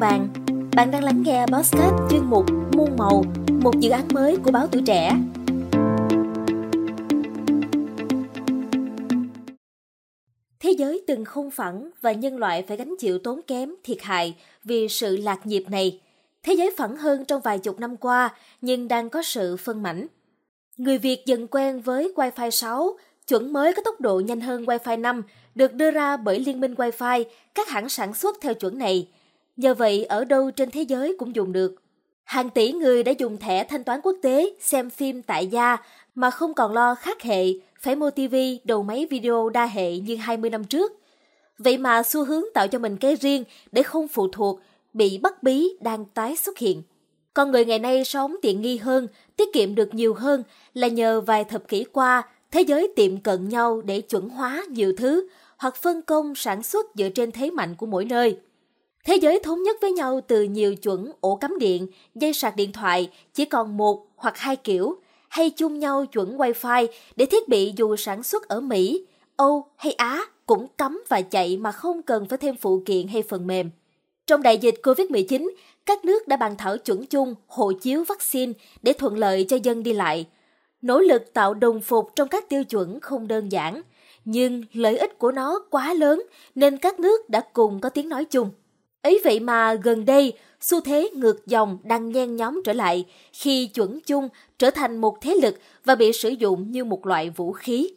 chào bạn. Bạn đang lắng nghe podcast chuyên mục Muôn màu, một dự án mới của báo Tuổi Trẻ. Thế giới từng không phẳng và nhân loại phải gánh chịu tốn kém, thiệt hại vì sự lạc nhịp này. Thế giới phẳng hơn trong vài chục năm qua nhưng đang có sự phân mảnh. Người Việt dần quen với Wi-Fi 6, chuẩn mới có tốc độ nhanh hơn Wi-Fi 5 được đưa ra bởi Liên minh Wi-Fi, các hãng sản xuất theo chuẩn này. Nhờ vậy, ở đâu trên thế giới cũng dùng được. Hàng tỷ người đã dùng thẻ thanh toán quốc tế xem phim tại gia mà không còn lo khác hệ, phải mua TV, đầu máy video đa hệ như 20 năm trước. Vậy mà xu hướng tạo cho mình cái riêng để không phụ thuộc, bị bắt bí đang tái xuất hiện. Con người ngày nay sống tiện nghi hơn, tiết kiệm được nhiều hơn là nhờ vài thập kỷ qua thế giới tiệm cận nhau để chuẩn hóa nhiều thứ hoặc phân công sản xuất dựa trên thế mạnh của mỗi nơi. Thế giới thống nhất với nhau từ nhiều chuẩn ổ cắm điện, dây sạc điện thoại chỉ còn một hoặc hai kiểu, hay chung nhau chuẩn Wi-Fi để thiết bị dù sản xuất ở Mỹ, Âu hay Á cũng cắm và chạy mà không cần phải thêm phụ kiện hay phần mềm. Trong đại dịch COVID-19, các nước đã bàn thảo chuẩn chung hộ chiếu vaccine để thuận lợi cho dân đi lại. Nỗ lực tạo đồng phục trong các tiêu chuẩn không đơn giản, nhưng lợi ích của nó quá lớn nên các nước đã cùng có tiếng nói chung. Ấy vậy mà gần đây, xu thế ngược dòng đang nhen nhóm trở lại khi chuẩn chung trở thành một thế lực và bị sử dụng như một loại vũ khí.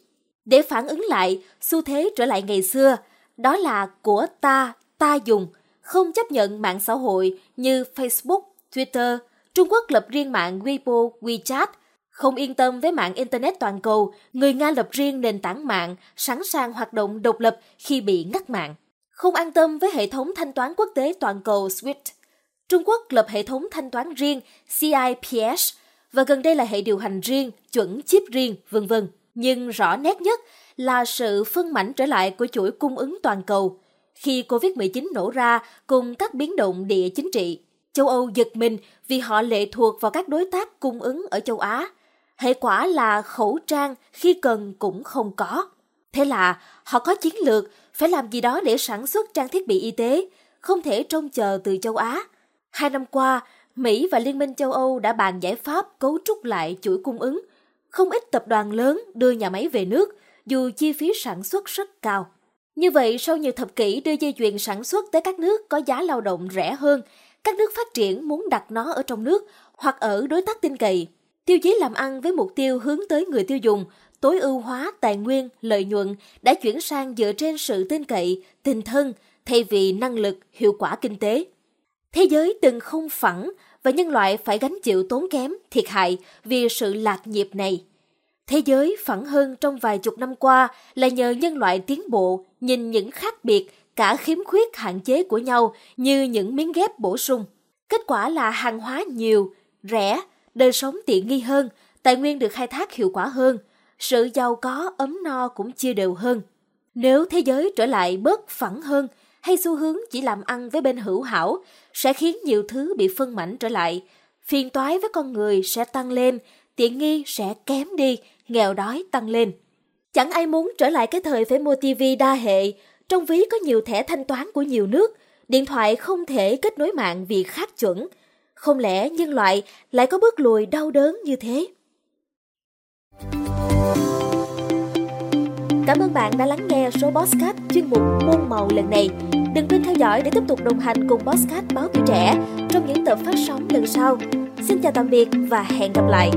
Để phản ứng lại, xu thế trở lại ngày xưa, đó là của ta, ta dùng, không chấp nhận mạng xã hội như Facebook, Twitter, Trung Quốc lập riêng mạng Weibo, WeChat, không yên tâm với mạng Internet toàn cầu, người Nga lập riêng nền tảng mạng, sẵn sàng hoạt động độc lập khi bị ngắt mạng. Không an tâm với hệ thống thanh toán quốc tế toàn cầu SWIFT, Trung Quốc lập hệ thống thanh toán riêng CIPS và gần đây là hệ điều hành riêng, chuẩn chip riêng, vân vân. Nhưng rõ nét nhất là sự phân mảnh trở lại của chuỗi cung ứng toàn cầu khi Covid-19 nổ ra cùng các biến động địa chính trị. Châu Âu giật mình vì họ lệ thuộc vào các đối tác cung ứng ở châu Á. Hệ quả là khẩu trang khi cần cũng không có. Thế là họ có chiến lược phải làm gì đó để sản xuất trang thiết bị y tế, không thể trông chờ từ châu Á. Hai năm qua, Mỹ và Liên minh châu Âu đã bàn giải pháp cấu trúc lại chuỗi cung ứng. Không ít tập đoàn lớn đưa nhà máy về nước, dù chi phí sản xuất rất cao. Như vậy, sau nhiều thập kỷ đưa dây chuyền sản xuất tới các nước có giá lao động rẻ hơn, các nước phát triển muốn đặt nó ở trong nước hoặc ở đối tác tin cậy. Tiêu chí làm ăn với mục tiêu hướng tới người tiêu dùng, tối ưu hóa tài nguyên, lợi nhuận đã chuyển sang dựa trên sự tin cậy, tình thân thay vì năng lực, hiệu quả kinh tế. Thế giới từng không phẳng và nhân loại phải gánh chịu tốn kém, thiệt hại vì sự lạc nhịp này. Thế giới phẳng hơn trong vài chục năm qua là nhờ nhân loại tiến bộ, nhìn những khác biệt, cả khiếm khuyết hạn chế của nhau như những miếng ghép bổ sung. Kết quả là hàng hóa nhiều, rẻ, đời sống tiện nghi hơn, tài nguyên được khai thác hiệu quả hơn, sự giàu có ấm no cũng chia đều hơn. Nếu thế giới trở lại bớt phẳng hơn hay xu hướng chỉ làm ăn với bên hữu hảo sẽ khiến nhiều thứ bị phân mảnh trở lại, phiền toái với con người sẽ tăng lên, tiện nghi sẽ kém đi, nghèo đói tăng lên. Chẳng ai muốn trở lại cái thời phải mua tivi đa hệ, trong ví có nhiều thẻ thanh toán của nhiều nước, điện thoại không thể kết nối mạng vì khác chuẩn. Không lẽ nhân loại lại có bước lùi đau đớn như thế? Cảm ơn bạn đã lắng nghe số Bosscat chuyên mục Môn Màu lần này. Đừng quên theo dõi để tiếp tục đồng hành cùng Bosscat Báo Tuổi Trẻ trong những tập phát sóng lần sau. Xin chào tạm biệt và hẹn gặp lại!